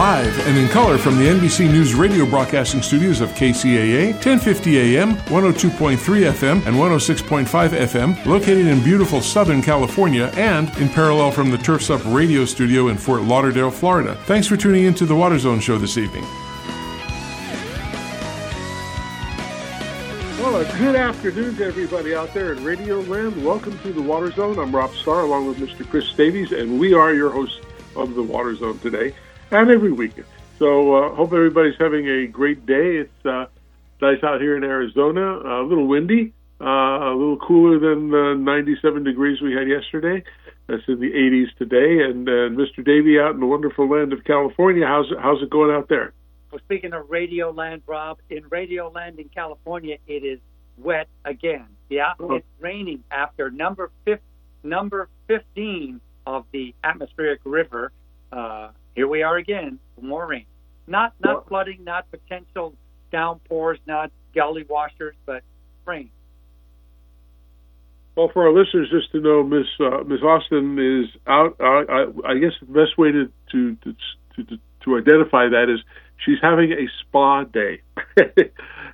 Live and in color from the NBC News radio broadcasting studios of KCAA, 1050 AM, 102.3 FM, and 106.5 FM, located in beautiful Southern California and in parallel from the Turfs Up radio studio in Fort Lauderdale, Florida. Thanks for tuning in to the Water Zone show this evening. Well, good afternoon to everybody out there in Radio Land. Welcome to the Water Zone. I'm Rob Starr along with Mr. Chris Davies, and we are your hosts of the Water Zone today and every weekend. So uh, hope everybody's having a great day. It's uh, nice out here in Arizona. a little windy, uh, a little cooler than the 97 degrees we had yesterday. That's in the 80s today. And uh, Mr. Davy out in the wonderful land of California. How's it, how's it going out there? Well, speaking of Radio Land, Rob, in Radio Land in California, it is wet again. Yeah, oh. it's raining after number fifth, number 15 of the atmospheric river. Uh, here we are again, more rain. Not not well, flooding, not potential downpours, not gully washers, but rain. Well, for our listeners, just to know, Miss uh, Miss Austin is out. Uh, I, I, guess the best way to to, to to to identify that is she's having a spa day,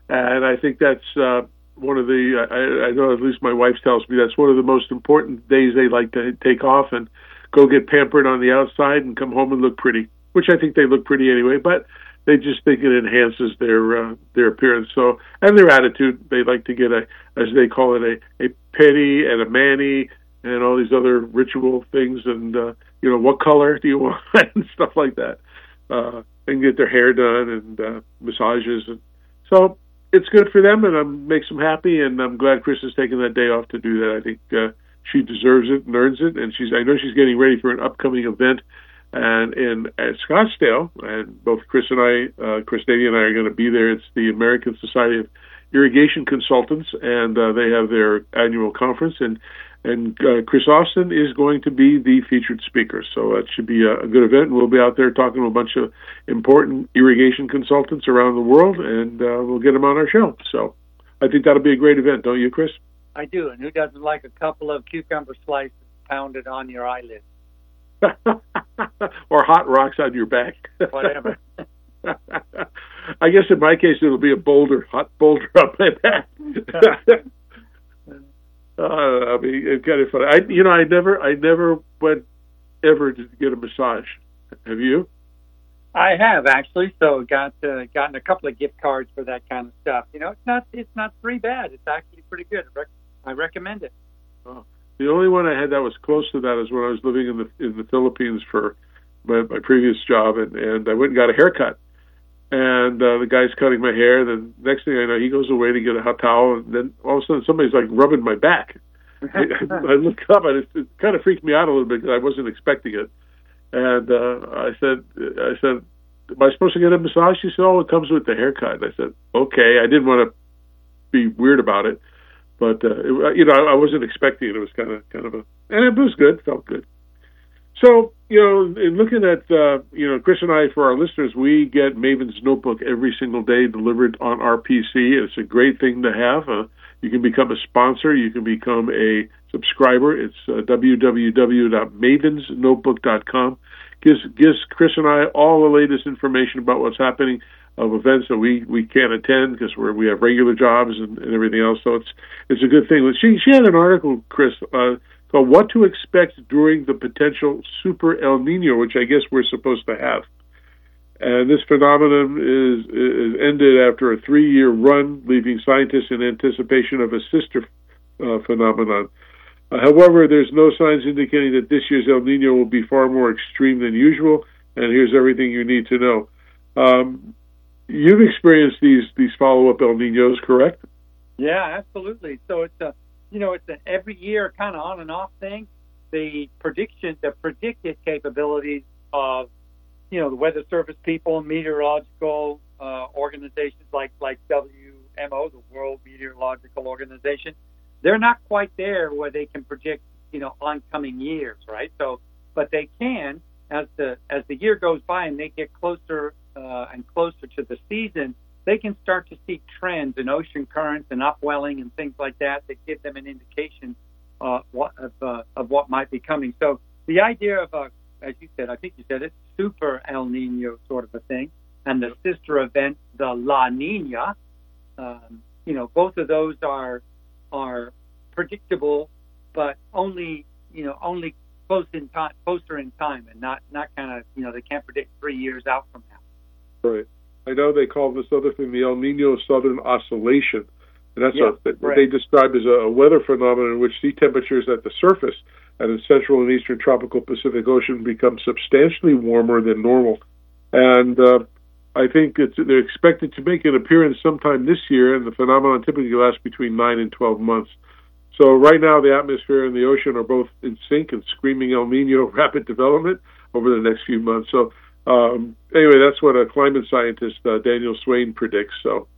and I think that's uh, one of the. I, I know at least my wife tells me that's one of the most important days they like to take off and go get pampered on the outside and come home and look pretty, which I think they look pretty anyway. But they just think it enhances their uh, their appearance. So and their attitude. They like to get a, as they call it, a a pedi and a mani and all these other ritual things. And uh, you know, what color do you want and stuff like that. Uh, and get their hair done and uh, massages. And so it's good for them, and it makes them happy. And I'm glad Chris is taking that day off to do that. I think. Uh, she deserves it and earns it. And she's I know she's getting ready for an upcoming event and in at Scottsdale. And both Chris and I, uh, Chris Davy and I, are going to be there. It's the American Society of Irrigation Consultants, and uh, they have their annual conference. And and uh, Chris Austin is going to be the featured speaker. So that should be a, a good event. And we'll be out there talking to a bunch of important irrigation consultants around the world, and uh, we'll get them on our show. So I think that'll be a great event, don't you, Chris? I do. And who doesn't like a couple of cucumber slices pounded on your eyelid? or hot rocks on your back. Whatever. I guess in my case it'll be a boulder, hot boulder on my back. uh, I mean, it's kind of funny. I, you know, I never, I never went ever to get a massage. Have you? I have actually. So got uh, gotten a couple of gift cards for that kind of stuff. You know, it's not it's not pretty bad. It's actually pretty good. I recommend it. Oh. The only one I had that was close to that is when I was living in the in the Philippines for my, my previous job, and and I went and got a haircut. And uh, the guy's cutting my hair. Then next thing I know, he goes away to get a hot towel, and then all of a sudden somebody's like rubbing my back. I, I looked up, and it, it kind of freaked me out a little bit because I wasn't expecting it. And uh, I said, I said, am I supposed to get a massage? She said, oh, it comes with the haircut. I said, okay. I didn't want to be weird about it but uh, it, you know, I, I wasn't expecting it. It was kind of kind of a, and it was good, felt good. So you know, in looking at uh, you know, Chris and I, for our listeners, we get Maven's Notebook every single day delivered on our PC. It's a great thing to have. Uh, you can become a sponsor. You can become a subscriber. It's uh, www.mavensnotebook.com. Gives gives Chris and I all the latest information about what's happening of events that we we can't attend because we we have regular jobs and, and everything else. So it's it's a good thing. But she she had an article, Chris, uh, called "What to Expect During the Potential Super El Nino," which I guess we're supposed to have. And this phenomenon is, is ended after a three-year run, leaving scientists in anticipation of a sister uh, phenomenon. Uh, however, there's no signs indicating that this year's El Nino will be far more extreme than usual. And here's everything you need to know. Um, You've experienced these these follow up El Ninos, correct? Yeah, absolutely. So it's a you know it's an every year kind of on and off thing. The prediction, the predicted capabilities of you know the Weather Service people, meteorological uh, organizations like like WMO, the World Meteorological Organization, they're not quite there where they can predict you know oncoming years, right? So, but they can as the as the year goes by and they get closer uh, closer to the season, they can start to see trends in ocean currents and upwelling and things like that that give them an indication uh, of, uh, of what might be coming. So the idea of a as you said, I think you said it, super El Nino sort of a thing, and the sister event, the La Nina. Um, you know, both of those are are predictable, but only you know only close in time, closer in time, and not not kind of you know they can't predict three years out from now. Right. I know they call this other thing the El Nino Southern Oscillation, and that's Yeah, a, what right. they describe as a weather phenomenon in which sea temperatures at the surface and in central and eastern tropical Pacific Ocean become substantially warmer than normal. And uh, I think it's, they're expected to make an appearance sometime this year, and the phenomenon typically lasts between 9 and 12 months. So right now, the atmosphere and the ocean are both in sync and screaming El Nino rapid development over the next few months. So um, anyway, that's what a climate scientist, uh, Daniel Swain, predicts. So,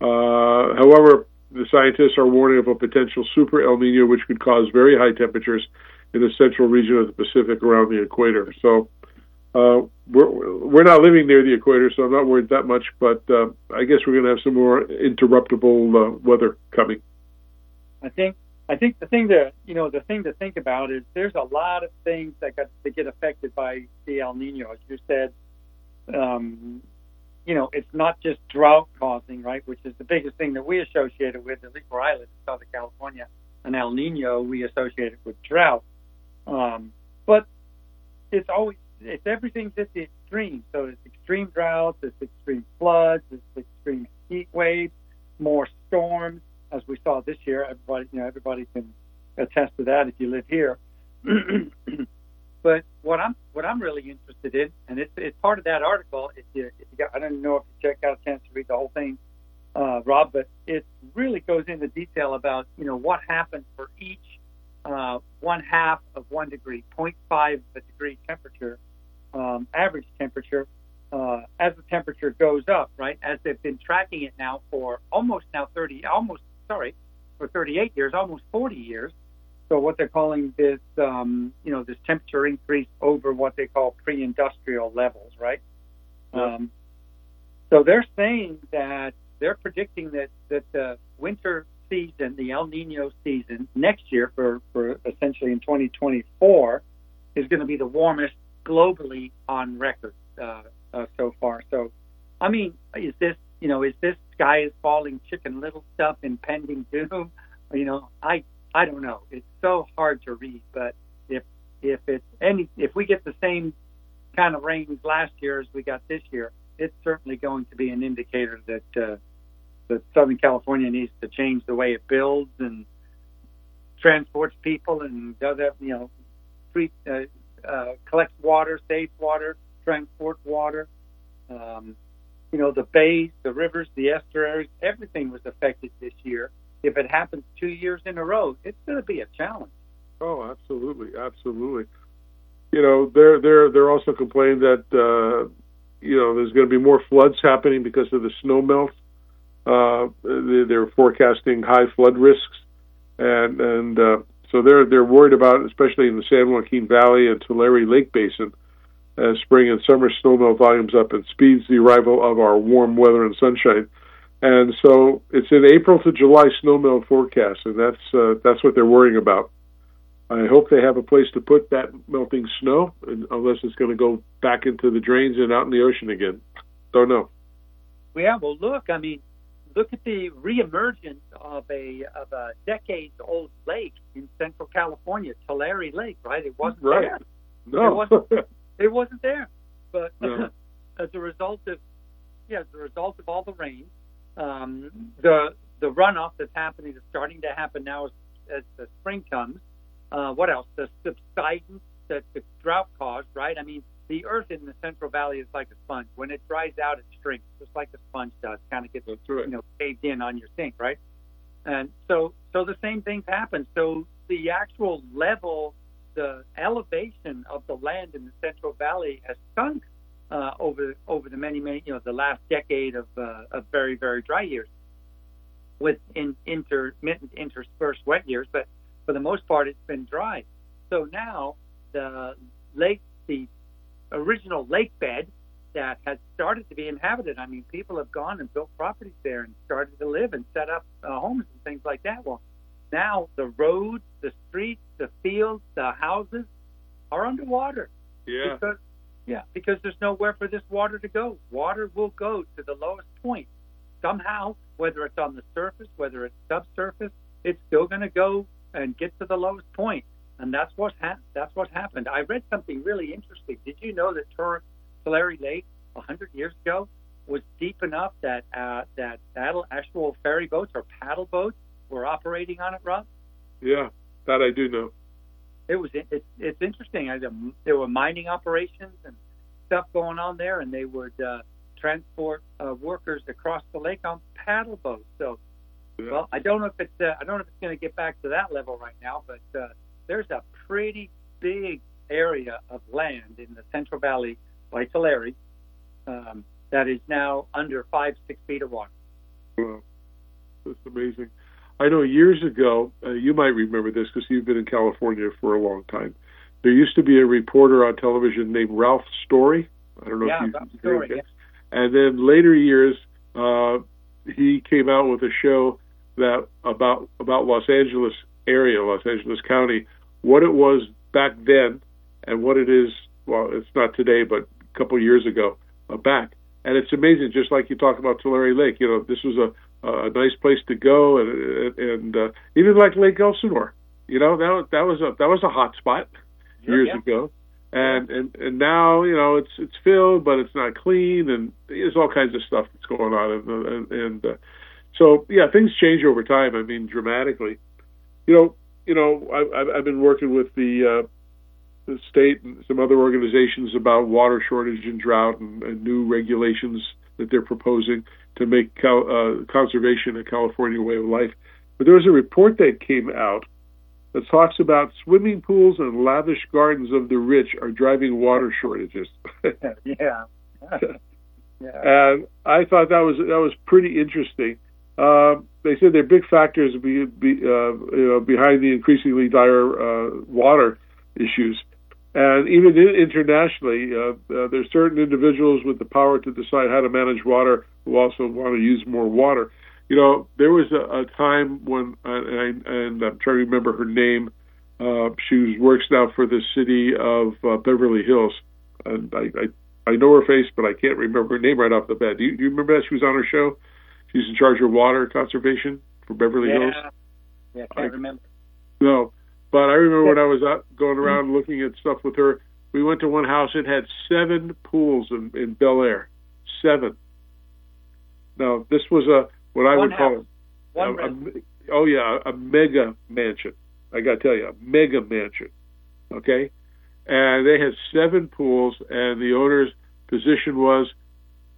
uh, however, the scientists are warning of a potential super El Nino, which could cause very high temperatures in the central region of the Pacific around the equator. So, uh, we're we're not living near the equator, so I'm not worried that much. But uh, I guess we're going to have some more interruptible uh, weather coming. I think I think the thing to you know the thing to think about is there's a lot of things that got that get affected by the El Nino, as you said. Um, you know, it's not just drought causing, right? Which is the biggest thing that we associate it with, at least where I live in Southern California. An El Nino, we associate it with drought. Um, but it's always it's everything's at the extreme. So it's extreme droughts, it's extreme floods, it's extreme heat waves, more storms, as we saw this year. Everybody, you know, everybody can attest to that if you live here. but what I'm what I'm really interested in, and it's it's part of that article. If you, if you got, I don't know if you checked out a chance to read the whole thing, uh, Rob, but it really goes into detail about you know what happens for each uh, one half of one degree, 0.5 of a degree temperature, um, average temperature, uh, as the temperature goes up, right? As they've been tracking it now for almost now 30, almost sorry, for 38 years, almost 40 years. So what they're calling this, um, you know, this temperature increase over what they call pre-industrial levels, right? Yeah. Um, so they're saying that they're predicting that that the winter season, the El Nino season next year for for essentially in 2024 is going to be the warmest globally on record uh, uh, so far. So, I mean, is this you know is this sky is falling, Chicken Little stuff, impending doom? You know, I I don't know. It's so hard to read, but if if it's any if we get the same kind of rains last year as we got this year, it's certainly going to be an indicator that uh, that Southern California needs to change the way it builds and transports people and does that, you know, treat, uh, uh, collects water, saves water, transports water. Um, you know, the bays, the rivers, the estuaries, everything was affected this year. If it happens two years in a row, it's going to be a challenge. Oh, absolutely, absolutely. You know, they're they're they're also complaining that uh, you know there's going to be more floods happening because of the snow melt. Uh, they- they're forecasting high flood risks, and and uh, so they're they're worried about, especially in the San Joaquin Valley and Tulare Lake Basin, as spring and summer snowmelt volumes up and speeds the arrival of our warm weather and sunshine. And so it's an April to July snowmelt forecast, and that's uh, that's what they're worrying about. I hope they have a place to put that melting snow, and- unless it's going to go back into the drains and out in the ocean again. Don't know. Yeah, well, look, I mean, look at the reemergence of a of a decades old lake in Central California, Tulare Lake, right? It wasn't Right. there. No. It wasn't- It wasn't there, but No. as a result of yeah, as a result of all the rain, um, the the runoff that's happening is starting to happen now as, as the spring comes. Uh, what else? The subsidence that the drought caused, right? I mean, the earth in the Central Valley is like a sponge. When it dries out, it shrinks, just like a sponge does. Kind of gets That's right. you know caved in on your sink, right? And so so the same things happen. So the actual level, the elevation of the land in the Central Valley has sunk uh, over over the many many you know the last decade of uh, of very very dry years, with in, intermittent interspersed wet years, but for the most part it's been dry. So now the lake, the original lake bed that has started to be inhabited. I mean, people have gone and built properties there and started to live and set up uh, homes and things like that. Well, now the roads, the streets, the fields, the houses are underwater. Yeah. Because, yeah, because there's nowhere for this water to go. Water will go to the lowest point somehow, whether it's on the surface, whether it's subsurface, it's still going to go and get to the lowest point. and that's what ha- that's what happened. I read something really interesting. Did you know that Tor- Tulare Lake, hundred years ago, was deep enough that uh, that actual ferry boats or paddle boats were operating on it, Rob? Yeah, that I do know. It was it's it's interesting. I, there were mining operations and stuff going on there, and they would uh, transport uh, workers across the lake on paddle boats. So, Yeah. well, I don't know if it's uh, I don't know if it's going to get back to that level right now, but uh, there's a pretty big area of land in the Central Valley by Tulare um, that is now under five six feet of water. Wow, that's amazing. I know years ago, uh, you might remember this because you've been in California for a long time. There used to be a reporter on television named Ralph Story. I don't know Yeah, if you Ralph Story, know, yeah. And then later years, uh, he came out with a show that about about Los Angeles area, Los Angeles County, what it was back then, and what it is. Well, it's not today, but a couple of years ago, uh, back. And it's amazing, just like you talk about Tulare Lake. You know, this was a a nice place to go, and and uh, even like Lake Elsinore. You know, that that was a that was a hot spot years yeah. ago, and and and now you know it's it's filled, but it's not clean, and there's all kinds of stuff that's going on, and and, and uh, so yeah, things change over time. I mean, dramatically. You know, you know, I, I've I've been working with the. Uh, the state and some other organizations about water shortage and drought and, and new regulations that they're proposing to make cal- uh, conservation a California way of life. But there was a report that came out that talks about swimming pools and lavish gardens of the rich are driving water shortages. yeah. yeah. and I thought that was that was pretty interesting. Uh, they said they're big factors be, be, uh, you know, behind the increasingly dire uh, water issues. And even internationally, uh, uh, there's certain individuals with the power to decide how to manage water who also want to use more water. You know, there was a, a time when, and, I, and I'm trying to remember her name. Uh, she works now for the city of uh, Beverly Hills, and I, I I know her face, but I can't remember her name right off the bat. Do you, do you remember that she was on her show? She's in charge of water conservation for Beverly yeah. Hills. Yeah, I can't remember. No, but I remember when I was out going mm-hmm. around looking at stuff with her. We went to one house. It had seven pools in, in Bel Air. Seven. Now this was a what I One would call house. One a, a, oh yeah a mega mansion. I got to tell you a mega mansion. Okay, and they had seven pools, and the owner's position was,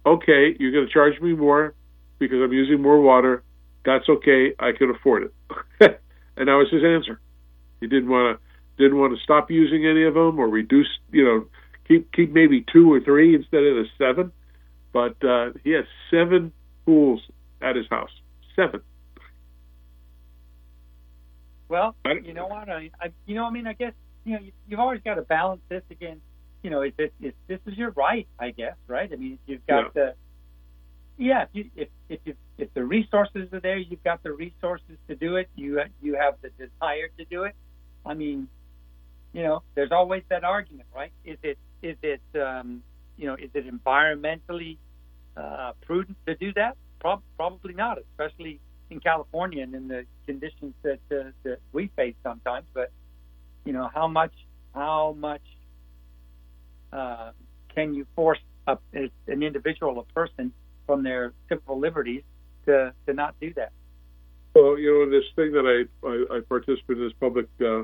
okay, you're going to charge me more because I'm using more water. That's okay. I can afford it. and that was his answer. He didn't want to didn't want to stop using any of them or reduce, you know, keep keep maybe two or three instead of the seven. But uh, he has seven pools at his house. Seven. Well, you know what? I, I, you know, I mean, I guess you know, you, you've always got to balance this against, you know, if it, if this is your right, I guess, right? I mean, if you've got the, yeah, if you, if if you, if the resources are there, you've got the resources to do it. You you have the desire to do it. I mean, you know, there's always that argument, right? Is it is it um, you know, is it environmentally uh, prudent to do that? Prob- probably not, especially in California and in the conditions that uh, that we face sometimes. But you know, how much how much uh, can you force a, an individual, a person, from their civil liberties to to not do that? Well, you know, this thing that I I, I participate in this public uh,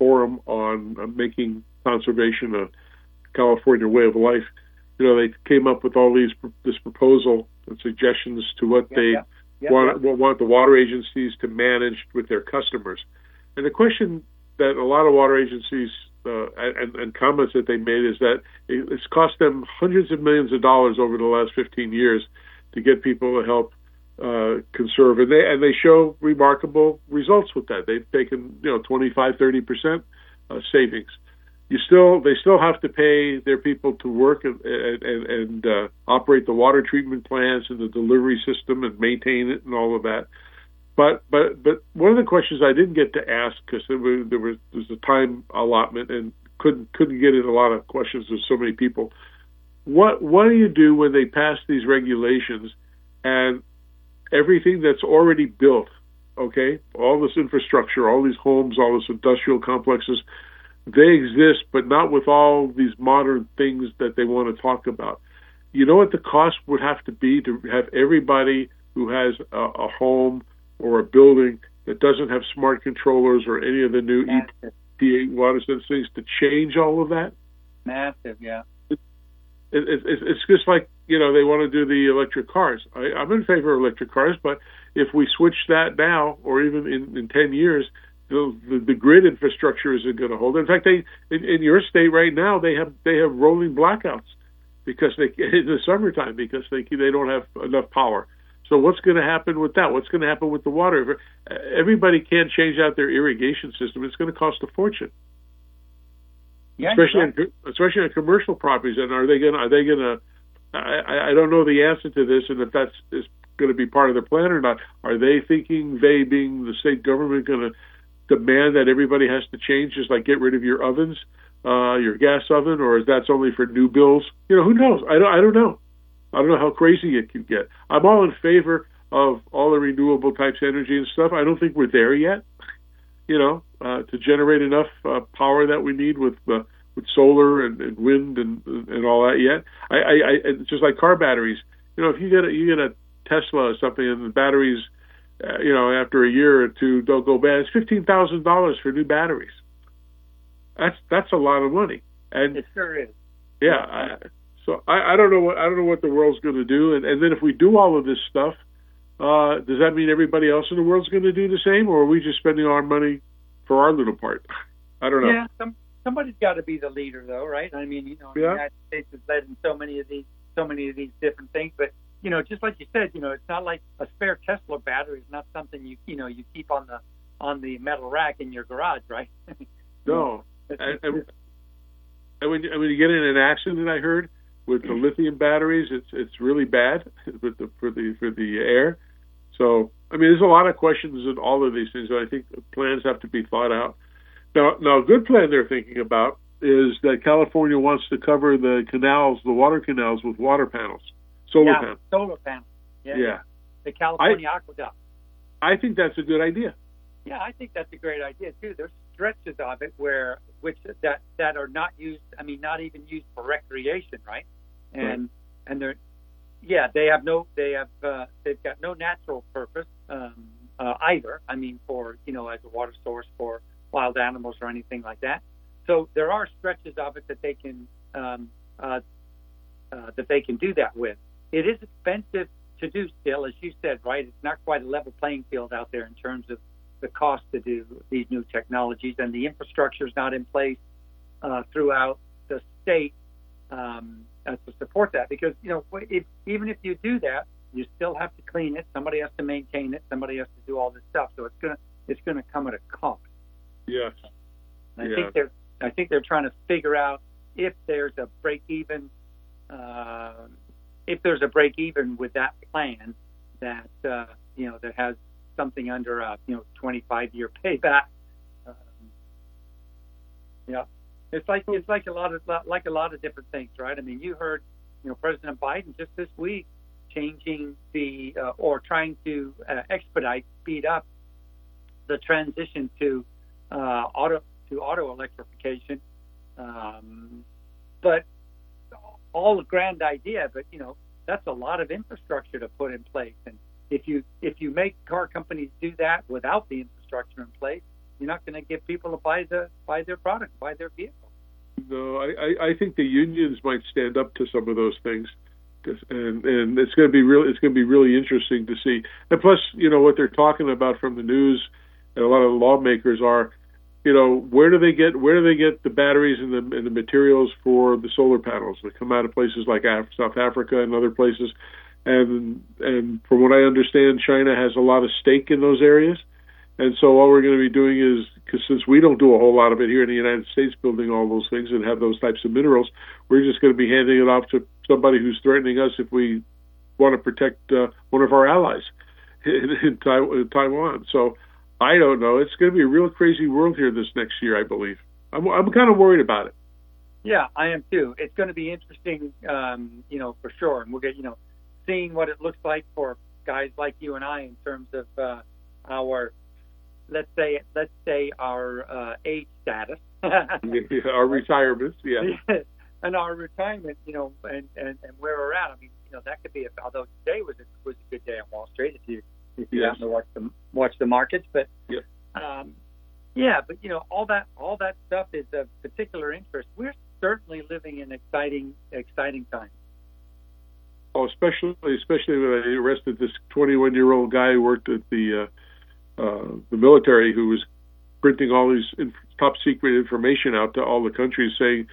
forum on uh, making conservation a California way of life. You know, they came up with all these this proposal and suggestions to what Yeah, they yeah, yeah, want want the water agencies to manage with their customers. And the question that a lot of water agencies uh, and, and comments that they made is that it's cost them hundreds of millions of dollars over the last 15 years to get people to help uh, conserve, and they and they show remarkable results with that. They've taken you know 25, 30 percent uh, savings. You still they still have to pay their people to work and and, and uh, operate the water treatment plants and the delivery system and maintain it and all of that. But but but one of the questions I didn't get to ask because there was there was there was a time allotment and couldn't couldn't get in a lot of questions with so many people. What what do you do when they pass these regulations and everything that's already built, okay, all this infrastructure, all these homes, all these industrial complexes, they exist, but not with all these modern things that they want to talk about. You know what the cost would have to be to have everybody who has a, a home or a building that doesn't have smart controllers or any of the new EPA water sense things to change all of that? Massive, yeah. It, it, it, it's just like you know they want to do the electric cars. I, I'm in favor of electric cars, but if we switch that now, or even in, in ten years, the, the, the grid infrastructure isn't going to hold. In fact, they in, in your state right now they have they have rolling blackouts because they in the summertime because they they don't have enough power. So what's going to happen with that? What's going to happen with the water? Everybody can't change out their irrigation system. It's going to cost a fortune. Yeah, especially right. on, especially on commercial properties. And are they going? to Are they going to? I, I don't know the answer to this, and if that's is going to be part of their plan or not. Are they thinking they, being the state government, going to demand that everybody has to change, just like get rid of your ovens, uh, your gas oven, or is that only for new bills? You know, who knows? I don't. I don't know. I don't know how crazy it can get. I'm all in favor of all the renewable types of energy and stuff. I don't think we're there yet. You know, uh, to generate enough uh, power that we need with uh, with solar and, and wind and and all that yet. I, I, I it's just like car batteries. You know, if you get a, you get a Tesla or something and the batteries, uh, you know, after a year or two don't go bad, it's fifteen thousand dollars for new batteries. That's that's a lot of money. And it sure is. Yeah. I, so I, I don't know what I don't know what the world's going to do. And, and then if we do all of this stuff, uh, does that mean everybody else in the world's going to do the same, or are we just spending our money for our little part? I don't know. Yeah, some, somebody's got to be the leader, though, right? I mean, you know, the United States has led in so many of these, so many of these different things. But you know, just like you said, you know, it's not like a spare Tesla battery is not something you, you know, you keep on the on the metal rack in your garage, right? No. And, and, and when, you- and when you get in an accident, I heard with the lithium batteries, it's it's really bad with the for the for the air. So I mean, there's a lot of questions in all of these things. And I think plans have to be thought out. Now, now a good plan they're thinking about is that California wants to cover the canals, the water canals, with water panels, solar yeah, panels. solar panels. Yeah, Yeah. the California aqueduct. I think that's a good idea. Yeah, I think that's a great idea too. There's stretches of it where which that that are not used. I mean, not even used for recreation, right? And and they're yeah, they have no they have uh, they've got no natural purpose um, uh, either. I mean, for you know, as a water source for wild animals or anything like that. So there are stretches of it that they can um, uh, uh, that they can do that with. It is expensive to do still, as you said, right? It's not quite a level playing field out there in terms of the cost to do these new technologies, and the infrastructure is not in place uh, throughout the state um, uh, to support that. Because you know, if, even if you do that, you still have to clean it. Somebody has to maintain it. Somebody has to do all this stuff. So it's gonna it's gonna come at a cost. Yes. I Yeah. think they're I think they're trying to figure out if there's a break even uh, if there's a break even with that plan that uh, you know that has something under a you know 25 year payback. Um, yeah, it's like it's like a lot of like a lot of different things, right? I mean, you heard you know President Biden just this week changing the uh, or trying to uh, expedite, speed up the transition to uh, auto to auto electrification. Um, but all a grand idea, but you know that's a lot of infrastructure to put in place. And if you if you make car companies do that without the infrastructure in place, you're not going to get people to buy the buy their product, buy their vehicle. No, I, I, think the unions might stand up to some of those things, and and it's going to be real. It's going to be really interesting to see. And plus, you know what they're talking about from the news, and a lot of lawmakers are, you know, where do they get where do they get the batteries and the and the materials for the solar panels that come out of places like Af- South Africa and other places, and and from what I understand, China has a lot of stake in those areas. And so all we're going to be doing is, because since we don't do a whole lot of it here in the United States, building all those things and have those types of minerals, we're just going to be handing it off to somebody who's threatening us if we want to protect uh, one of our allies in, in Taiwan. So I don't know. It's going to be a real crazy world here this next year, I believe. I'm, I'm kind of worried about it. Yeah, I am too. It's going to be interesting, um, you know, for sure. And we'll get, you know, seeing what it looks like for guys like you and I in terms of uh, our, let's say, let's say our uh, age status, our retirements, yeah, and our retirement, you know, and, and and where we're at. I mean, you know, that could be. A, although today was a, was a good day on Wall Street if you if you yes. happen to watch the watch the markets, but. Yep. Um, yeah, but you know all that all that stuff is of particular interest. We're certainly living in exciting exciting times. Oh, especially especially when I arrested this 21 year old guy who worked at the uh, uh, the military who was printing all these inf- top secret information out to all the countries, saying,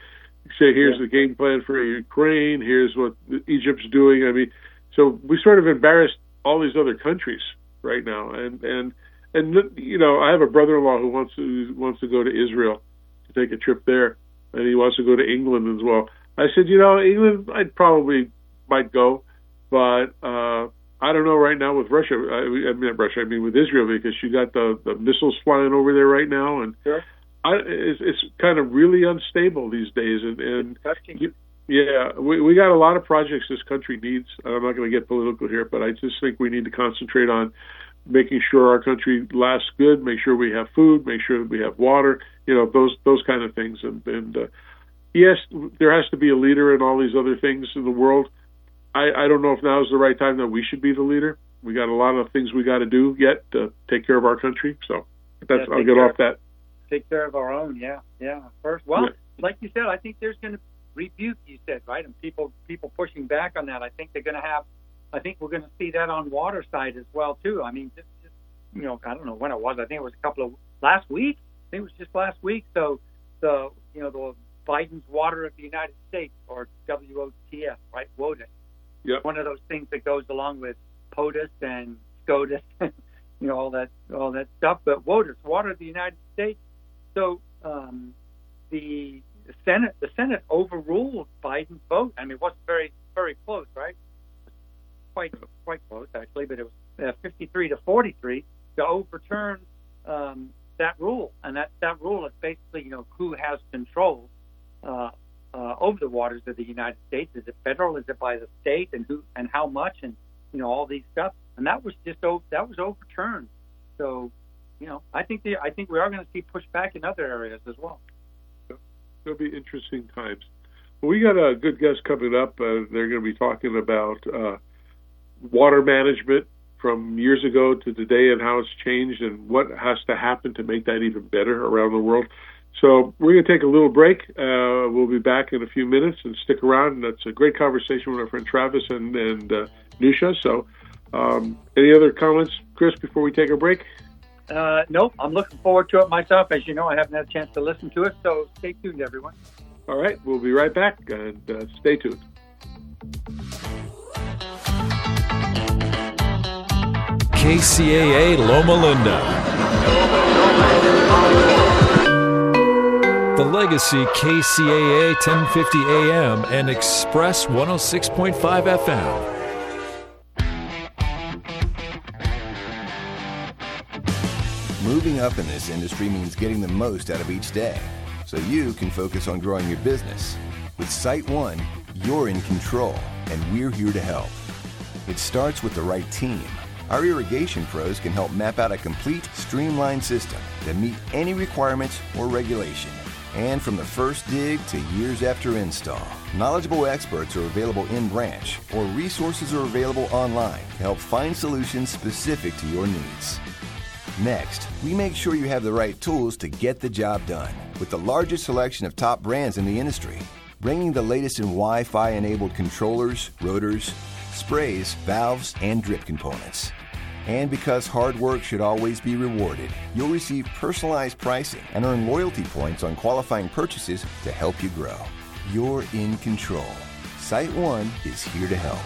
"Say here's yeah. the game plan for Ukraine. Here's what Egypt's doing." I mean, so we sort of embarrassed all these other countries right now, and and and you know, I have a brother-in-law who wants to wants to go to Israel to take a trip there, and he wants to go to England as well. I said, you know, England, I'd probably might go, but uh, I don't know right now with Russia. I, I mean, Russia. I mean with Israel because you got the the missiles flying over there right now, and sure. I, it's, it's kind of really unstable these days. And, and yeah, we we got a lot of projects this country needs. I'm not going to get political here, but I just think we need to concentrate on making sure our country lasts good, make sure we have food, make sure that we have water, you know, those those kind of things. And, and uh, yes, there has to be a leader in all these other things in the world. I, I don't know if now is the right time that we should be the leader. We got a lot of things we got to do yet to take care of our country. So that's yeah, I'll get off that. Take care of our own. Yeah, yeah. First, well, yeah. like you said, I think there's going to rebuke. You said right, and people people pushing back on that. I think they're going to have I think we're going to see that on water side as well too. I mean, just, just you know, I don't know when it was. I think it was a couple of last week. I think it was just last week. So the you know the Biden's Water of the United States or WOTS, right? WOTUS. Yep. One of those things that goes along with POTUS and SCOTUS, you know, all that all that stuff. But WOTUS, Water of the United States. So um, the Senate the Senate overruled Biden's vote. I mean, it wasn't very very close, right? quite quite close actually, but it was uh, 53 to 43 to overturn um, that rule, and that that rule is basically you know who has control uh, uh, over the waters of the United States. Is it federal? Is it by the state? And who and how much? And you know all these stuff. And that was just that was overturned. So you know I think the, I think we are going to see pushback in other areas as well. It'll be interesting times. we got a good guest coming up. Uh, they're going to be talking about uh, water management from years ago to today and how it's changed and what has to happen to make that even better around the world. So we're going to take a little break. Uh, we'll be back in a few minutes and stick around. That's a great conversation with our friend Travis and, and uh, Newsha. So um, any other comments, Chris, before we take a break? Uh, nope. I'm looking forward to it myself. As you know, I haven't had a chance to listen to it. So stay tuned, everyone. All right. We'll be right back and uh, stay tuned. KCAA Loma Linda. The Legacy KCAA 1050 AM and Express 106.5 FM. Moving up in this industry means getting the most out of each day so you can focus on growing your business. With Site One, you're in control, and we're here to help. It starts with the right team our irrigation pros can help map out a complete, streamlined system that meet any requirements or regulation. And from the first dig to years after install, knowledgeable experts are available in branch or resources are available online to help find solutions specific to your needs. Next, we make sure you have the right tools to get the job done with the largest selection of top brands in the industry, bringing the latest in Wi Fi enabled controllers, rotors, sprays, valves, and drip components. And because hard work should always be rewarded, you'll receive personalized pricing and earn loyalty points on qualifying purchases to help you grow. You're in control. Site One is here to help.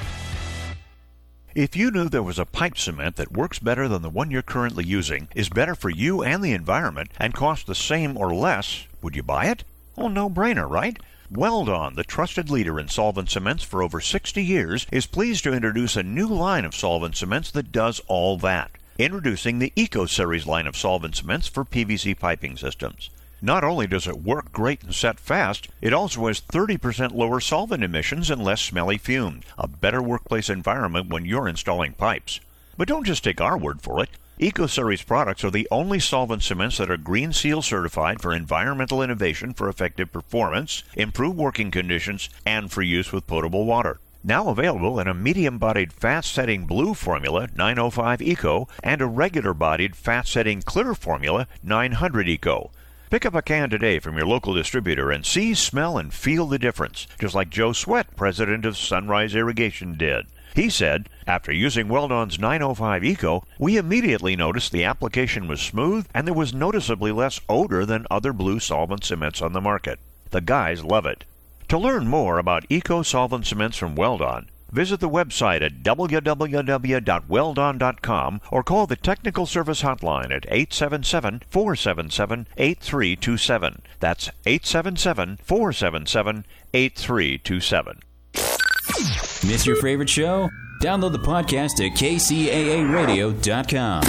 If you knew there was a pipe cement that works better than the one you're currently using, is better for you and the environment, and costs the same or less, would you buy it? Oh, no brainer, right? Weldon, the trusted leader in solvent cements for over 60 years, is pleased to introduce a new line of solvent cements that does all that. Introducing the Eco Series line of solvent cements for PVC piping systems. Not only does it work great and set fast, it also has 30% lower solvent emissions and less smelly fumes, a better workplace environment when you're installing pipes. But don't just take our word for it. EcoSeries products are the only solvent cements that are Green Seal certified for environmental innovation for effective performance, improved working conditions, and for use with potable water. Now available in a medium bodied fat setting blue formula 905 Eco and a regular bodied fat setting clear formula 900 Eco. Pick up a can today from your local distributor and see, smell, and feel the difference, just like Joe Sweat, president of Sunrise Irrigation, did. He said, after using Weldon's 905 Eco, we immediately noticed the application was smooth and there was noticeably less odor than other blue solvent cements on the market. The guys love it. To learn more about eco solvent cements from Weldon, visit the website at www.weldon.com or call the technical service hotline at 877 477 8327. That's 877 477 8327. Miss your favorite show? Download the podcast at kcaaradio.com.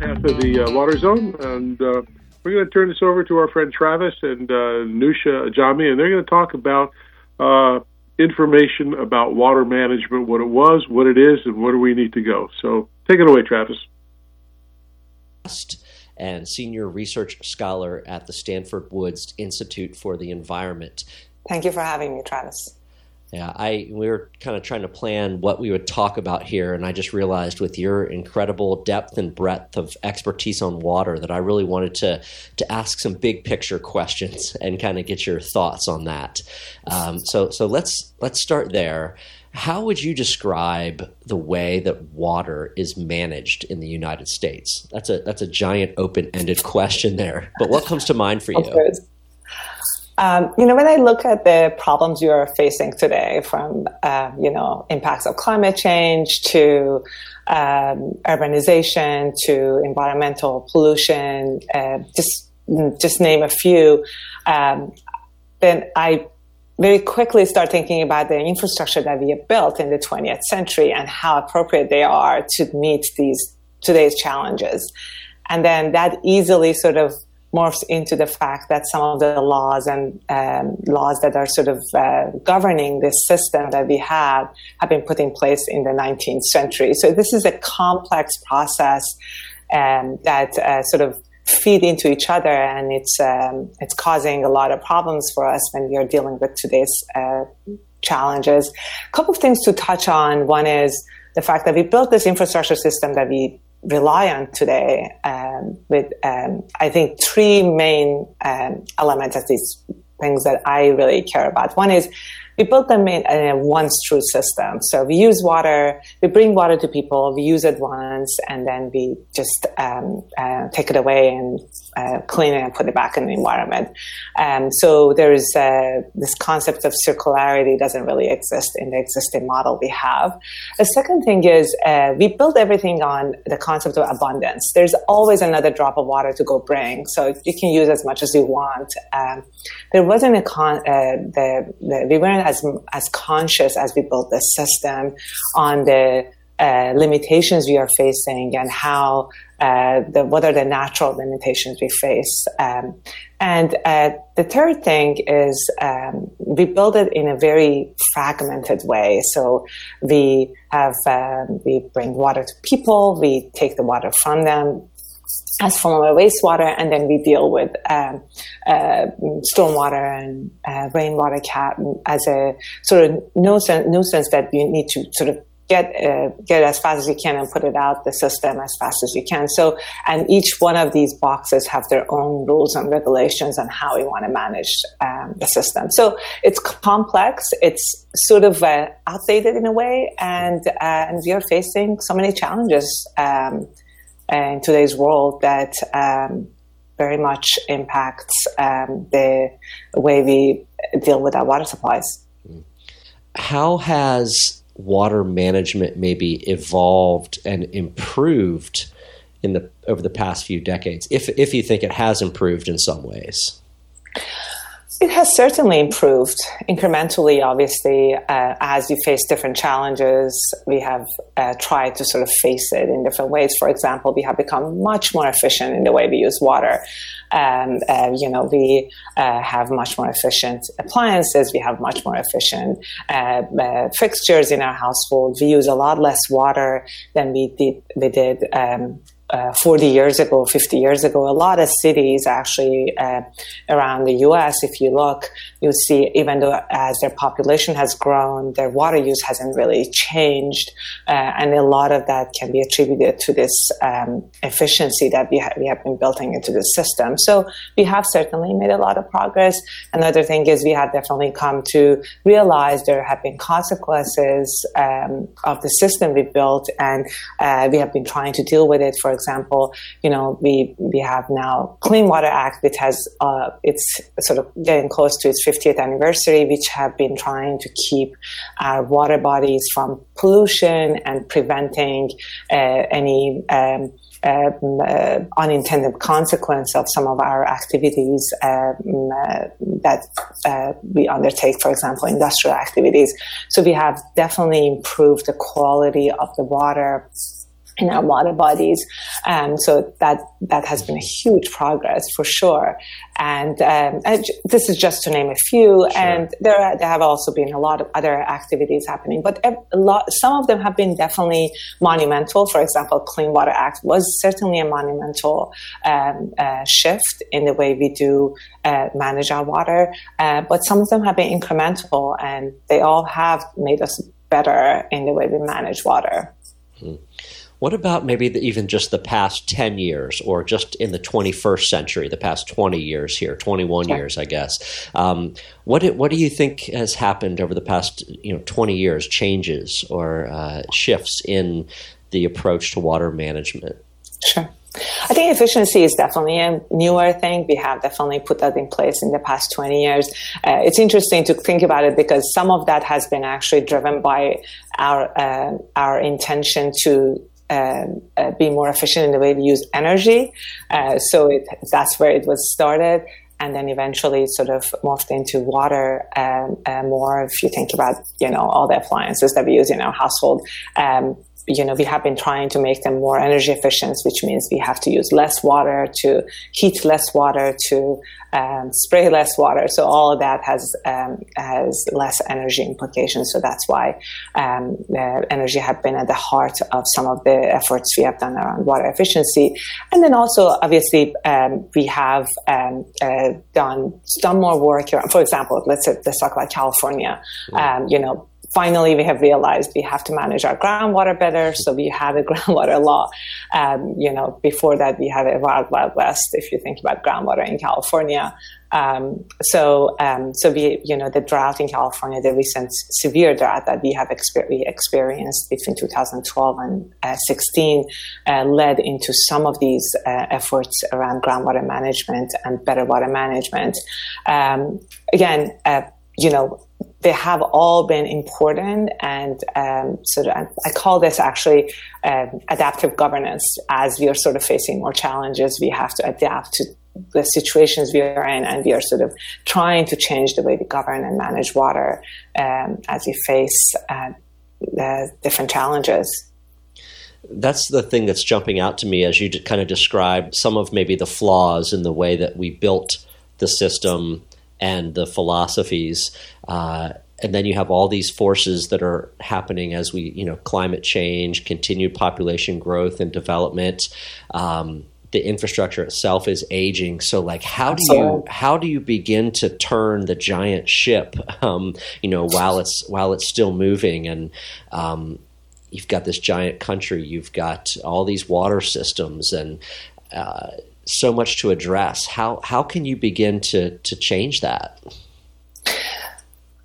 half of the uh, water zone, and uh, we're going to turn this over to our friend Travis and uh, Newsha Ajami, and they're going to talk about uh, information about water management, what it was, what it is, and where do we need to go. So take it away, Travis. And senior research scholar at the Stanford Woods Institute for the Environment. Thank you for having me, Travis. Yeah, I we were kind of trying to plan what we would talk about here, and I just realized with your incredible depth and breadth of expertise on water that I really wanted to to ask some big picture questions and kind of get your thoughts on that. Um, so so let's let's start there. How would you describe the way that water is managed in the United States? That's a that's a giant open ended question there. But what comes to mind for you? Um, you know, when I look at the problems you are facing today, from uh, you know impacts of climate change to um, urbanization to environmental pollution, uh, just just name a few, um, then I very quickly start thinking about the infrastructure that we have built in the 20th century and how appropriate they are to meet these today's challenges, and then that easily sort of morphs into the fact that some of the laws and um, laws that are sort of uh, governing this system that we have have been put in place in the 19th century. So this is a complex process um, that uh, sort of feed into each other, and it's um, it's causing a lot of problems for us when we are dealing with today's uh, challenges. A couple of things to touch on. One is the fact that we built this infrastructure system that we rely on today um, with, um, I think, three main um, elements of these things that I really care about. One is we built them in a once-through system. So we use water, we bring water to people, we use it once, and then we just um, uh, take it away and uh, clean it and put it back in the environment. Um, so there is uh, this concept of circularity doesn't really exist in the existing model we have. The second thing is uh, we build everything on the concept of abundance. There's always another drop of water to go bring, so you can use as much as you want. Um, there wasn't a con, uh, the, the, we weren't as as conscious as we built this system on the uh, limitations we are facing and how uh, the, what are the natural limitations we face. Um, and uh, the third thing is um, we build it in a very fragmented way. So we have um, we bring water to people, we take the water from them, as form of wastewater, and then we deal with um, uh, stormwater and uh, rainwater cap as a sort of nuisance, nuisance that you need to sort of get uh, get as fast as you can and put it out the system as fast as you can. So, and each one of these boxes have their own rules and regulations on how we want to manage um, the system. So it's complex. It's sort of uh, outdated in a way, and uh, and we are facing so many challenges. Um, in today's world that um, very much impacts um, the way we deal with our water supplies. How has water management maybe evolved and improved in the over the past few decades, if if you think it has improved in some ways? It has certainly improved incrementally, obviously, uh, as you face different challenges. We have uh, tried to sort of face it in different ways. For example, we have become much more efficient in the way we use water. Um, uh, you know, we uh, have much more efficient appliances. We have much more efficient uh, uh, fixtures in our household. We use a lot less water than we did. We did um, uh, 40 years ago, 50 years ago, a lot of cities actually uh, around the US, if you look, you see even though as their population has grown, their water use hasn't really changed. Uh, and a lot of that can be attributed to this um, efficiency that we, ha- we have been building into the system. So we have certainly made a lot of progress. Another thing is we have definitely come to realize there have been consequences um, of the system we built, and uh, we have been trying to deal with it for example, you know, we we have now Clean Water Act, which has uh, it's sort of getting close to its 50th anniversary, which have been trying to keep our water bodies from pollution and preventing uh, any. Um, um, uh, unintended consequence of some of our activities um, uh, that uh, we undertake, for example, industrial activities. So we have definitely improved the quality of the water in our water bodies. Um, so that that has been a huge progress for sure. And, um, this is just to name a few. Sure. And there are, there have also been a lot of other activities happening, but a lot, some of them have been definitely monumental. For example, Clean Water Act was certainly a monumental um, uh, shift in the way we do uh, manage our water. Uh, but some of them have been incremental, and they all have made us better in the way we manage water. Hmm. What about maybe the, even just the past 10 years or just in the 21st century, the past 20 years here, 21 years, I guess? Um, what, do, what do you think has happened over the past you know, 20 years, changes or uh, shifts in the approach to water management? Sure. I think efficiency is definitely a newer thing. We have definitely put that in place in the past 20 years. Uh, it's interesting to think about it because some of that has been actually driven by our uh, our intention to um, uh, be more efficient in the way we use energy. Uh, so it, that's where it was started. And then eventually sort of morphed into water um, uh, more. If you think about, you know, all the appliances that we use in our household, um, you know, we have been trying to make them more energy efficient, which means we have to use less water to heat less water to um, spray less water. So all of that has um, has less energy implications. So that's why um, energy have been at the heart of some of the efforts we have done around water efficiency. And then also, obviously, um, we have um, uh, done done more work. Here. For example, let's let's talk about California. Mm. you know, finally we have realized we have to manage our groundwater better. So we have a groundwater law. Um, you know, before that we had a wild, wild west. If you think about groundwater in California, um, so um, so we you know the drought in California, the recent severe drought that we have exper- we experienced between 2012 and uh, 16, uh, led into some of these uh, efforts around groundwater management and better water management. Um, again, uh, you know they have all been important and um, sort of I call this actually um, adaptive governance as we are sort of facing more challenges. We have to adapt to the situations we are in and we are sort of trying to change the way we govern and manage water um, as we face uh, different challenges. That's the thing that's jumping out to me as you kind of describe some of maybe the flaws in the way that we built the system and the philosophies. Uh, and then you have all these forces that are happening as we, you know, climate change, continued population growth and development. Um, the infrastructure itself is aging. So, like, how do you how do you begin to turn the giant ship? Um, you know, while it's while it's still moving, and um, you've got this giant country, you've got all these water systems, and uh, so much to address. How how can you begin to to change that?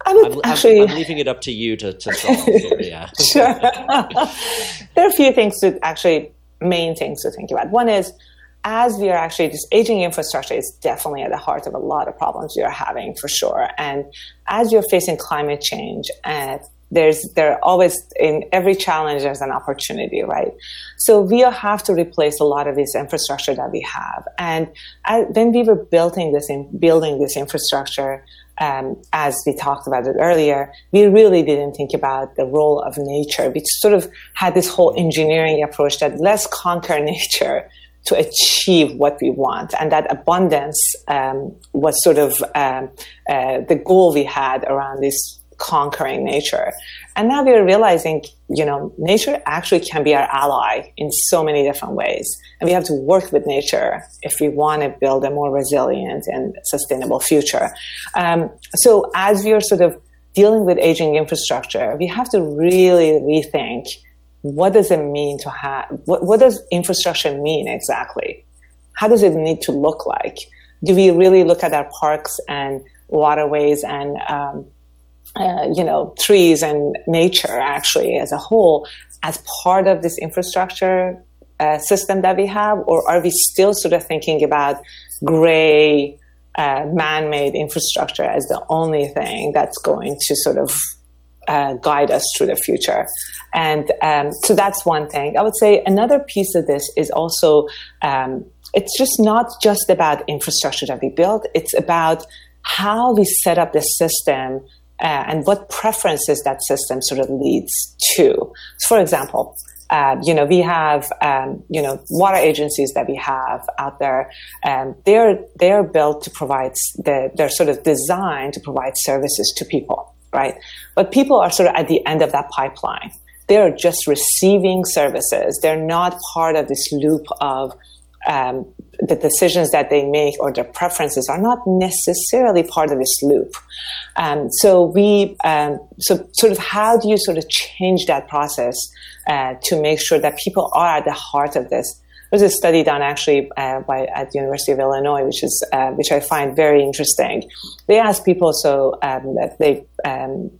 I would I'm, actually. I'm, I'm, leaving it up to you to, to solve. yeah. sure. there are a few things to actually main things to think about. One is as we are actually this aging infrastructure is definitely at the heart of a lot of problems we are having for sure. And as you're facing climate change and there's there always in every challenge there's an opportunity, right? So we have to replace a lot of this infrastructure that we have. And when we were building this in building this infrastructure, um, as we talked about it earlier, we really didn't think about the role of nature. We sort of had this whole engineering approach that let's conquer nature to achieve what we want. And that abundance um, was sort of um, uh, the goal we had around this conquering nature. And now we are realizing, you know, nature actually can be our ally in so many different ways. And we have to work with nature if we want to build a more resilient and sustainable future. Um, so as we are sort of dealing with aging infrastructure, we have to really rethink what does it mean to have, what, what does infrastructure mean exactly? How does it need to look like? Do we really look at our parks and waterways and um, uh, you know, trees and nature actually as a whole as part of this infrastructure uh, system that we have, or are we still sort of thinking about gray, uh, man-made infrastructure as the only thing that's going to sort of uh, guide us through the future? And um, so that's one thing. I would say another piece of this is also um, it's just not just about infrastructure that we build; it's about how we set up the system uh, and what preferences that system sort of leads to. For example, uh, you know, we have, um, you know, water agencies that we have out there. Um, they're they're built to provide the, they're sort of designed to provide services to people, right? But people are sort of at the end of that pipeline. They're just receiving services. They're not part of this loop of um, the decisions that they make or their preferences are not necessarily part of this loop. Um, so we, um, so sort of, how do you sort of change that process uh, to make sure that people are at the heart of this? There's a study done actually uh, by at the University of Illinois, which is uh, which I find very interesting. They asked people, so um, they um,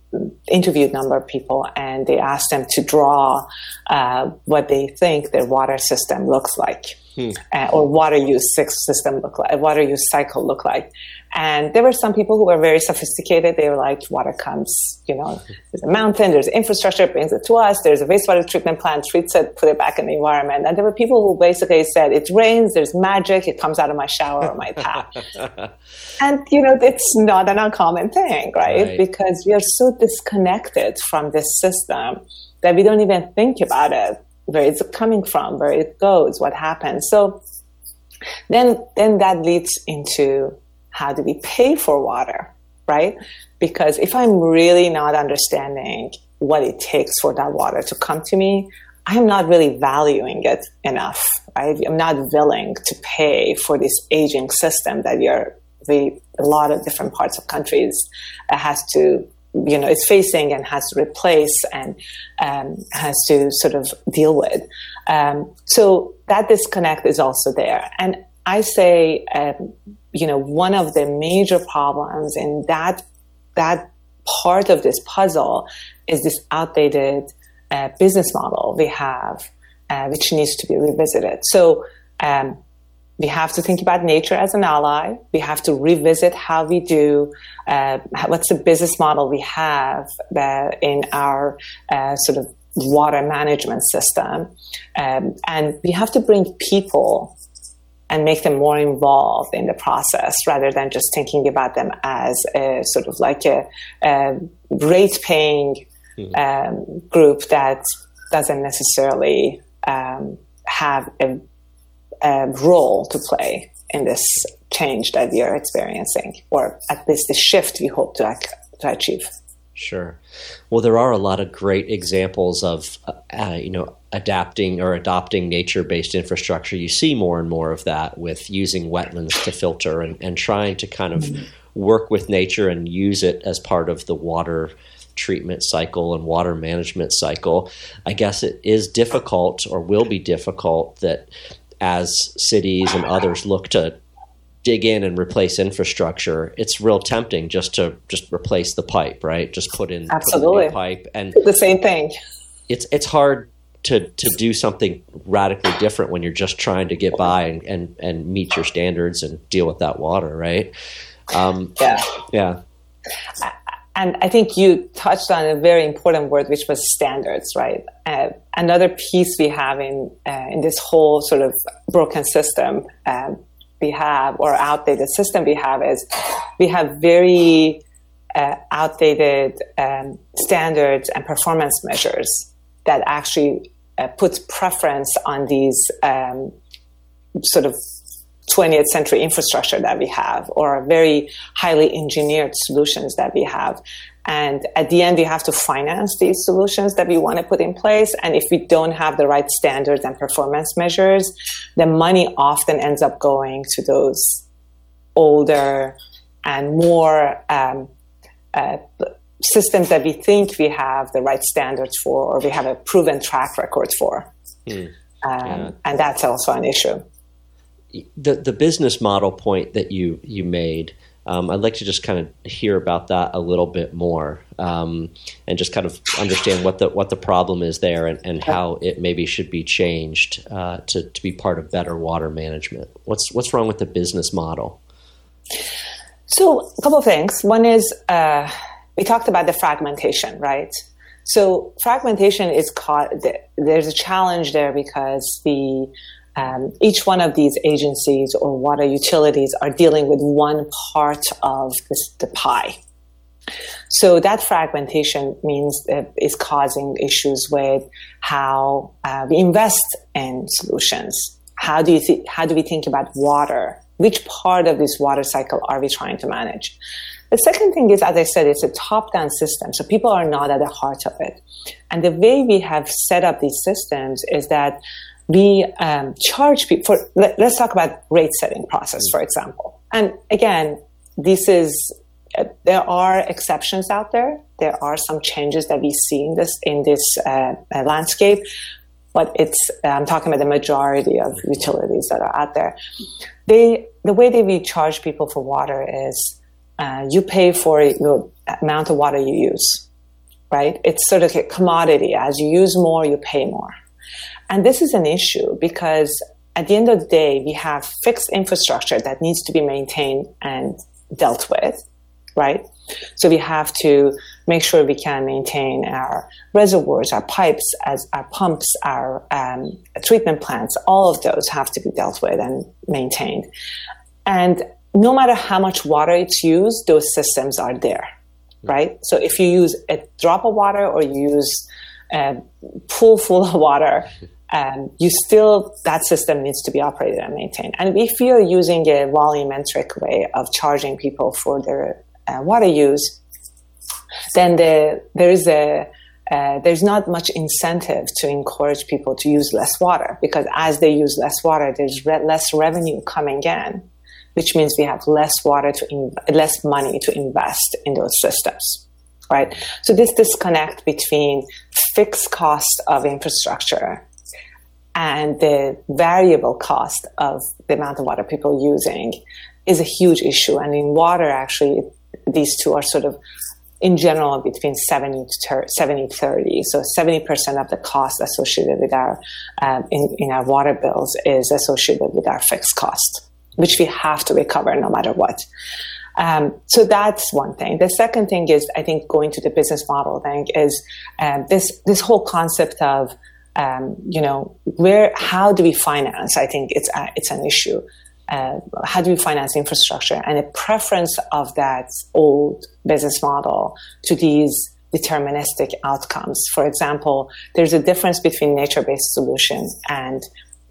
interviewed a number of people, and they asked them to draw uh, what they think their water system looks like hmm. uh, or water use system look like, water use cycle look like. And there were some people who were very sophisticated. They were like, water comes, you know, there's a mountain, there's infrastructure, brings it to us. There's a wastewater treatment plant, treats it, put it back in the environment. And there were people who basically said, it rains, there's magic, it comes out of my shower or my tap. and, you know, it's not an uncommon thing, right? right? Because we are so disconnected from this system that we don't even think about it where it's coming from, where it goes, what happens. So then, then that leads into how do we pay for water, right? Because if I'm really not understanding what it takes for that water to come to me, I'm not really valuing it enough, right? I'm not willing to pay for this aging system that we, a lot of different parts of countries uh, has to you know, is facing and has to replace and um, has to sort of deal with. Um, so that disconnect is also there. And I say, um, you know, one of the major problems in that that part of this puzzle is this outdated uh, business model we have, uh, which needs to be revisited. So um, we have to think about nature as an ally. We have to revisit how we do, uh, what's the business model we have uh, in our uh, sort of water management system. Um, and we have to bring people and make them more involved in the process rather than just thinking about them as a sort of like a, a rate paying mm-hmm. um, group that doesn't necessarily um, have a a role to play in this change that we are experiencing, or at least the shift we hope to, to achieve. Sure. Well, there are a lot of great examples of, uh, you know, adapting or adopting nature-based infrastructure. You see more and more of that with using wetlands to filter and, and trying to kind of mm-hmm. work with nature and use it as part of the water treatment cycle and water management cycle. I guess it is difficult or will be difficult that as cities and others look to dig in and replace infrastructure, it's real tempting just to just replace the pipe, right? Just put in absolutely put in pipe and the same thing. It's it's hard to to do something radically different when you're just trying to get by and and, and meet your standards and deal with that water, right? Um, yeah, yeah. And I think you touched on a very important word, which was standards, right? Uh, another piece we have in uh, in this whole sort of broken system um, we have, or outdated system we have, is we have very uh, outdated um, standards and performance measures that actually uh, puts preference on these um, sort of 20th century infrastructure that we have or very highly engineered solutions that we have. And at the end, we have to finance these solutions that we want to put in place. And if we don't have the right standards and performance measures, the money often ends up going to those older and more um, uh, systems that we think we have the right standards for or we have a proven track record for. Hmm. Um, yeah. And that's also an issue the the business model point that you you made. Um, I'd like to just kind of hear about that a little bit more, um, and just kind of understand what the what the problem is there, and, and how it maybe should be changed uh, to to be part of better water management. What's what's wrong with the business model? So, a couple of things. One is uh, we talked about the fragmentation, right? So, fragmentation is caught. There's a challenge there because the um, each one of these agencies or water utilities are dealing with one part of this, the pie. So that fragmentation means it is causing issues with how uh, we invest in solutions. How do you th- how do we think about water? Which part of this water cycle are we trying to manage? The second thing is, as I said, it's a top-down system, so people are not at the heart of it. And the way we have set up these systems is that we um, charge people for let, us talk about rate setting process for example. And again this is uh, there are exceptions out there. There are some changes that we see in this in this uh, uh landscape but it's i'm talking about the majority of utilities that are out there. They the way that we charge people for water is uh, you pay for the amount of water you use right? It's sort of a commodity. As you use more you pay more and this is an issue because at the end of the day, we have fixed infrastructure that needs to be maintained and dealt with, right? So we have to make sure we can maintain our reservoirs, our pipes, as our pumps, our um, treatment plants. All of those have to be dealt with and maintained. And no matter how much water it's used, those systems are there, right? So if you use a drop of water or you use a pool full of water, um, you still that system needs to be operated and maintained. And if you're using a volumetric way of charging people for their uh, water use, then the, there is a uh, there's not much incentive to encourage people to use less water because as they use less water, there's re- less revenue coming in, which means we have less water to in- less money to invest in those systems, right? So this disconnect between fixed cost of infrastructure and the variable cost of the amount of water people using is a huge issue. And in water, actually, these two are sort of in general between 70 to 70 30 so 70% of the cost associated with our um, in, in our water bills is associated with our fixed cost which we have to recover no matter what um, so that's one thing. The second thing is, I think, going to the business model thing is um, this this whole concept of um, you know, where, how do we finance? I think it's, uh, it's an issue. Uh, how do we finance infrastructure? And a preference of that old business model to these deterministic outcomes. For example, there's a difference between nature-based solution and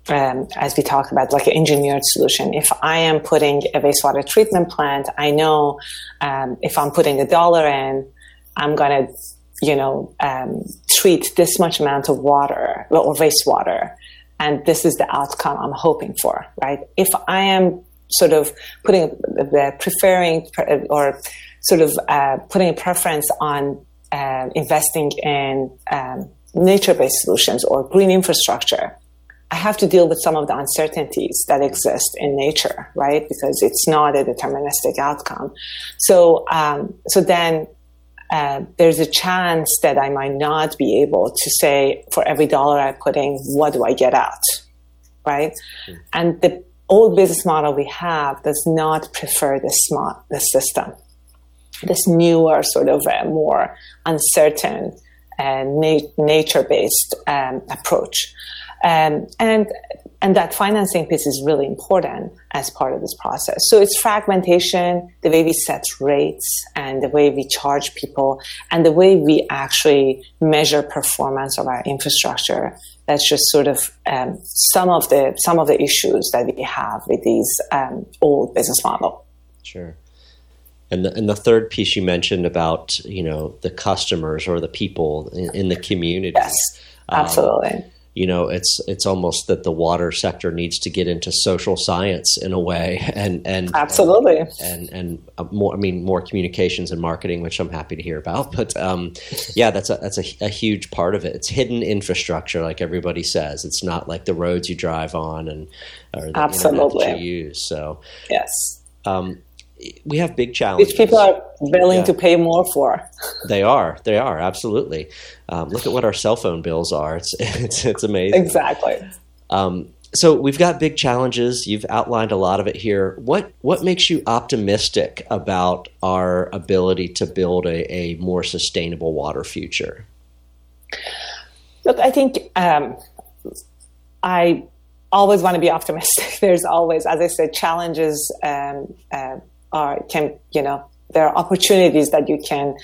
um, as we talked about, like an engineered solution. If I am putting a wastewater treatment plant, I know um, if I'm putting a dollar in, I'm going to you know, um, treat this much amount of water or wastewater, and this is the outcome I'm hoping for, right? If I am sort of putting the preferring or sort of uh, putting a preference on uh, investing in um, nature-based solutions or green infrastructure, I have to deal with some of the uncertainties that exist in nature, right? Because it's not a deterministic outcome. So, um, so then uh, there's a chance that I might not be able to say for every dollar I put in, what do I get out? Right? Mm-hmm. And the old business model we have does not prefer this smart the system. this newer, sort of uh, more uncertain and na- nature-based um, approach. Um, and and that financing piece is really important as part of this process. So it's fragmentation, the way we set rates and the way we charge people and the way we actually measure performance of our infrastructure. That's just sort of um, some of the some of the issues that we have with these um, old business model. Sure. And the, and the third piece you mentioned about you know the customers or the people in, in the community. Yes, absolutely. Um, you know it's it's almost that the water sector needs to get into social science in a way and and absolutely. and and, and uh, more i mean more communications and marketing which i'm happy to hear about but um, yeah that's a that's a, a, huge part of it. It's hidden infrastructure like everybody says. It's not like the roads you drive on and or the absolutely. you use so yes. um, we have big challenges. Which people are willing yeah. to pay more for. they are. They are absolutely. Um, look at what our cell phone bills are. It's it's, it's amazing. Exactly. Um, so we've got big challenges. You've outlined a lot of it here. What what makes you optimistic about our ability to build a, a more sustainable water future? Look, I think um, I always want to be optimistic. There's always, as I said, challenges um, uh, are can you know there are opportunities that you can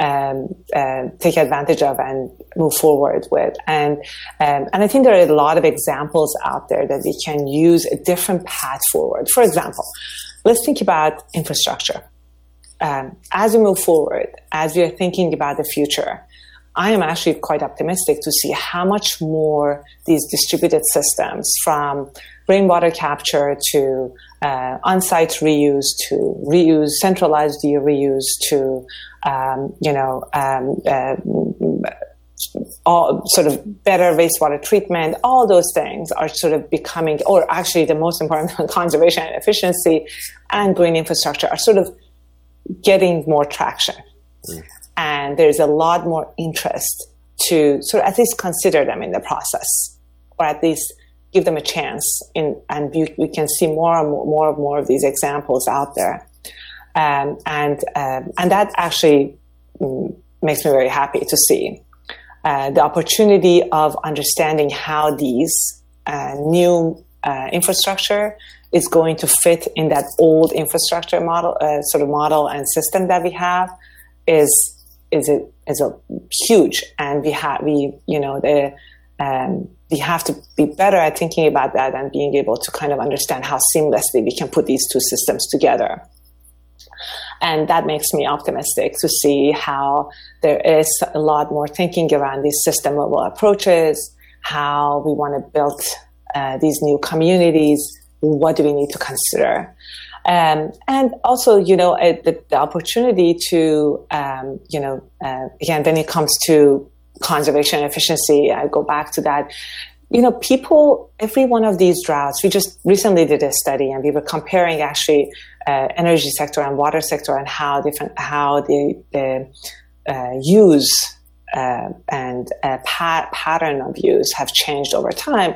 um, uh, take advantage of and move forward with. And um, and I think there are a lot of examples out there that we can use a different path forward. For example, let's think about infrastructure. Um, as we move forward, as we are thinking about the future, I am actually quite optimistic to see how much more these distributed systems from rainwater capture to uh, on-site reuse to reuse, centralized reuse to, um, you know, um, uh, all sort of better wastewater treatment, all those things are sort of becoming, or actually the most important conservation and efficiency and green infrastructure are sort of getting more traction. Mm. And there's a lot more interest to sort of at least consider them in the process, or at least give them a chance. In, and you, we can see more and more, more and more of these examples out there. Um, and, um, and that actually mm, makes me very happy to see uh, the opportunity of understanding how these uh, new uh, infrastructure is going to fit in that old infrastructure model, uh, sort of model and system that we have is is a, is a huge, and we have we you know the um, we have to be better at thinking about that and being able to kind of understand how seamlessly we can put these two systems together. And that makes me optimistic to see how there is a lot more thinking around these system level approaches, how we want to build uh, these new communities, what do we need to consider. Um, and also, you know, uh, the, the, opportunity to, um, you know, uh, again, when it comes to conservation efficiency. I go back to that. You know, people, every one of these droughts, we just recently did a study and we were comparing actually uh, energy sector and water sector and how different, how the, the uh, use uh, and pa- pattern of use have changed over time.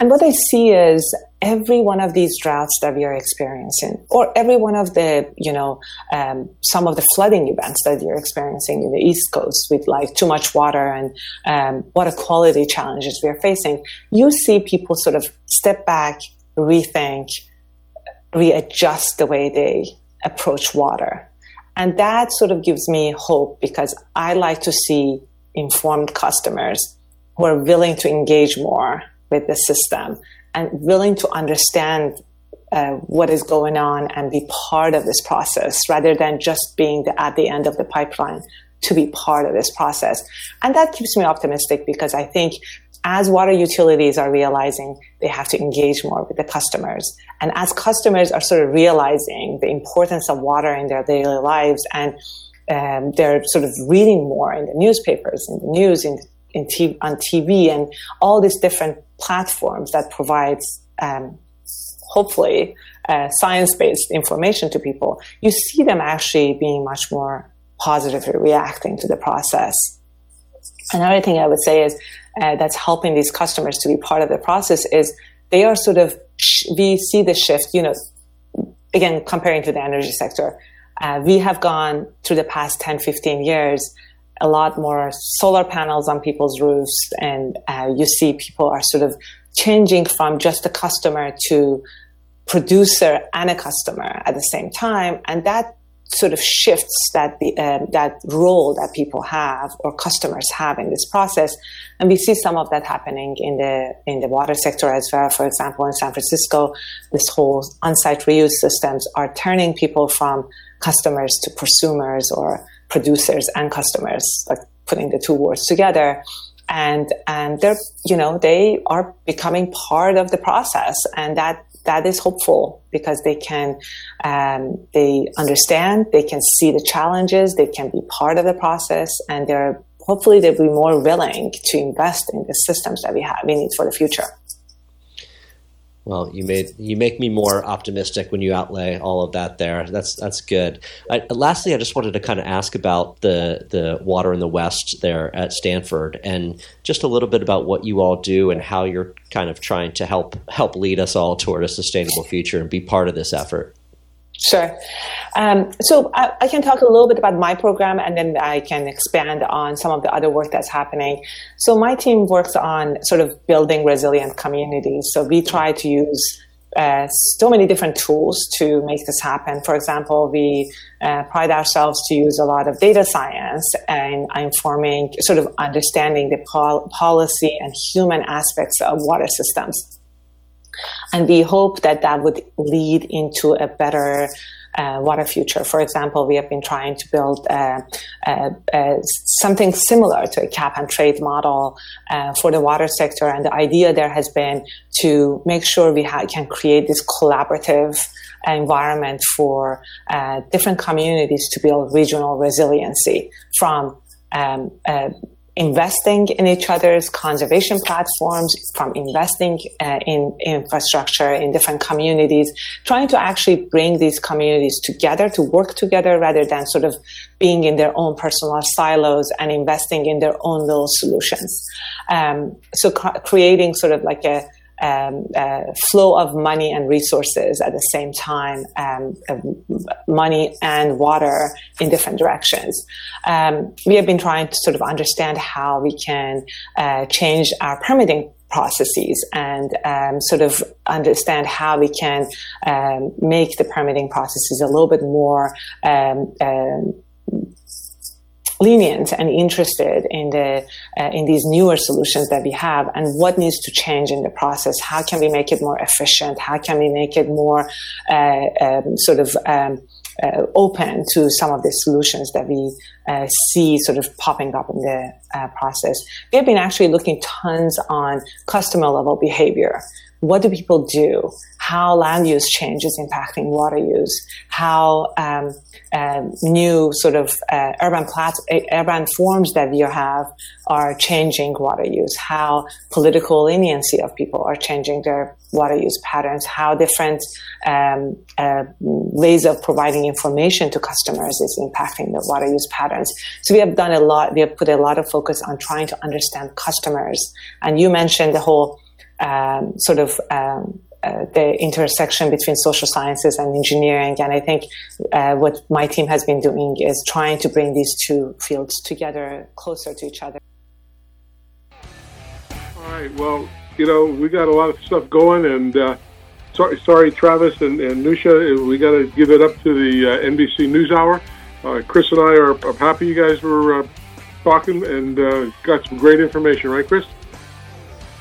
And what I see is every one of these droughts that we are experiencing, or every one of the, you know, um, some of the flooding events that you're experiencing in the East Coast with like too much water and um, water quality challenges we are facing, you see people sort of step back, rethink, readjust the way they approach water. And that sort of gives me hope because I like to see informed customers who are willing to engage more with the system and willing to understand uh, what is going on and be part of this process rather than just being the, at the end of the pipeline to be part of this process. And that keeps me optimistic because I think as water utilities are realizing they have to engage more with the customers. And as customers are sort of realizing the importance of water in their daily lives and um, they're sort of reading more in the newspapers, in the news, in, in t- on TV, and all these different platforms that provides um, hopefully uh, science-based information to people, you see them actually being much more positively reacting to the process. Another thing I would say is uh, that's helping these customers to be part of the process is they are sort of we see the shift. You know, again comparing to the energy sector, Uh, we have gone through the past 10, 15 years, a lot more solar panels on people's roofs, and uh, you see people are sort of changing from just a customer to producer and a customer at the same time, and that sort of shifts that the, uh, that role that people have or customers have in this process, and we see some of that happening in the in the water sector as well. For example, in San Francisco, this whole on-site reuse systems are turning people from customers to prosumers or producers and customers, like putting the two words together. And and they're you know they are becoming part of the process, and that that is hopeful because they can um, they understand they can see the challenges they can be part of the process and they're hopefully they'll be more willing to invest in the systems that we have we need for the future well, you made you make me more optimistic when you outlay all of that there. That's that's good. I, lastly, I just wanted to kind of ask about the the water in the West there at Stanford, and just a little bit about what you all do and how you're kind of trying to help help lead us all toward a sustainable future and be part of this effort. Sure. Um, so I, I, can talk a little bit about my program and then I can expand on some of the other work that's happening. So my team works on sort of building resilient communities. So we try to use uh, so many different tools to make this happen. For example, we uh, pride ourselves to use a lot of data science and informing, sort of understanding the pol- policy and human aspects of water systems. And we hope that that would lead into a better uh, water future. For example, we have been trying to build uh, uh, uh something similar to a cap and trade model uh, for the water sector. And the idea there has been to make sure we ha- can create this collaborative environment for uh, different communities to build regional resiliency from um, investing in each other's conservation platforms, from investing uh, in infrastructure in different communities, trying to actually bring these communities together to work together rather than sort of being in their own personal silos and investing in their own little solutions. Um, so cr- creating sort of like a um, uh, flow of money and resources at the same time, um, money and water in different directions. Um, we have been trying to sort of understand how we can uh, change our permitting processes and um, sort of understand how we can um, make the permitting processes a little bit more um, lenient and interested in the uh, in these newer solutions that we have and what needs to change in the process. How can we make it more efficient? How can we make it more uh, um, sort of um, uh, open to some of the solutions that we uh, see sort of popping up in the uh, process. We have been actually looking tons on customer level behavior what do people do? How land use change is impacting water use? How um, uh, new sort of uh, urban plats, uh, urban forms that you have are changing water use? How political leniency of people are changing their water use patterns? How different um, uh, ways of providing information to customers is impacting the water use patterns? So we have done a lot. We have put a lot of focus on trying to understand customers. And you mentioned the whole um, sort of um, uh, the intersection between social sciences and engineering. And I think uh, what my team has been doing is trying to bring these two fields together closer to each other. All right. Well, you know, we got a lot of stuff going, and uh, sorry, sorry, Travis and, and Newsha, we got to give it up to the uh, NBC NewsHour. Uh, Chris and I are, are, happy you guys were uh, talking and got some great information, right, Chris?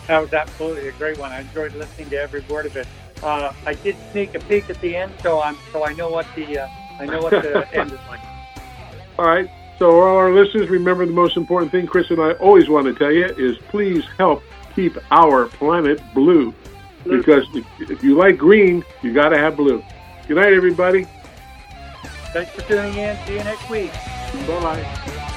That was absolutely a great one. I enjoyed listening to every word of it. Uh, I did sneak a peek at the end, so I'm so I know what the uh, I know what the end is like. All right. So all our listeners, remember the most important thing Chris and I always want to tell you is please help keep our planet blue. blue. Because if, if you like green, you got to have blue. Good night, everybody. Thanks for tuning in. See you next week. Bye bye.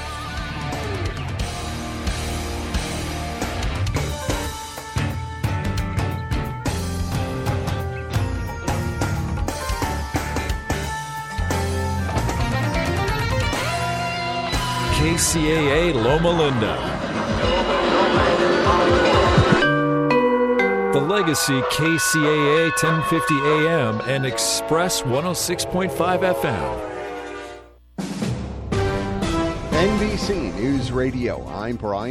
KCAA Loma Linda. The Legacy KCAA 1050 AM and Express 106.5 FM. NBC News Radio. I'm Brian.